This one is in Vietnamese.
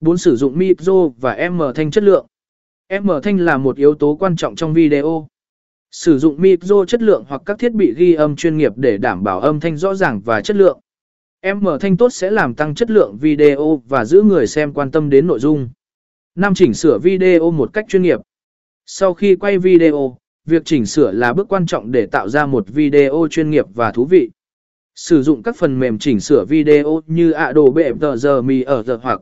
4. Sử dụng micro và M thanh chất lượng. M thanh là một yếu tố quan trọng trong video. Sử dụng micro chất lượng hoặc các thiết bị ghi âm chuyên nghiệp để đảm bảo âm thanh rõ ràng và chất lượng. M thanh tốt sẽ làm tăng chất lượng video và giữ người xem quan tâm đến nội dung. 5. Chỉnh sửa video một cách chuyên nghiệp. Sau khi quay video, việc chỉnh sửa là bước quan trọng để tạo ra một video chuyên nghiệp và thú vị. Sử dụng các phần mềm chỉnh sửa video như Adobe Premiere hoặc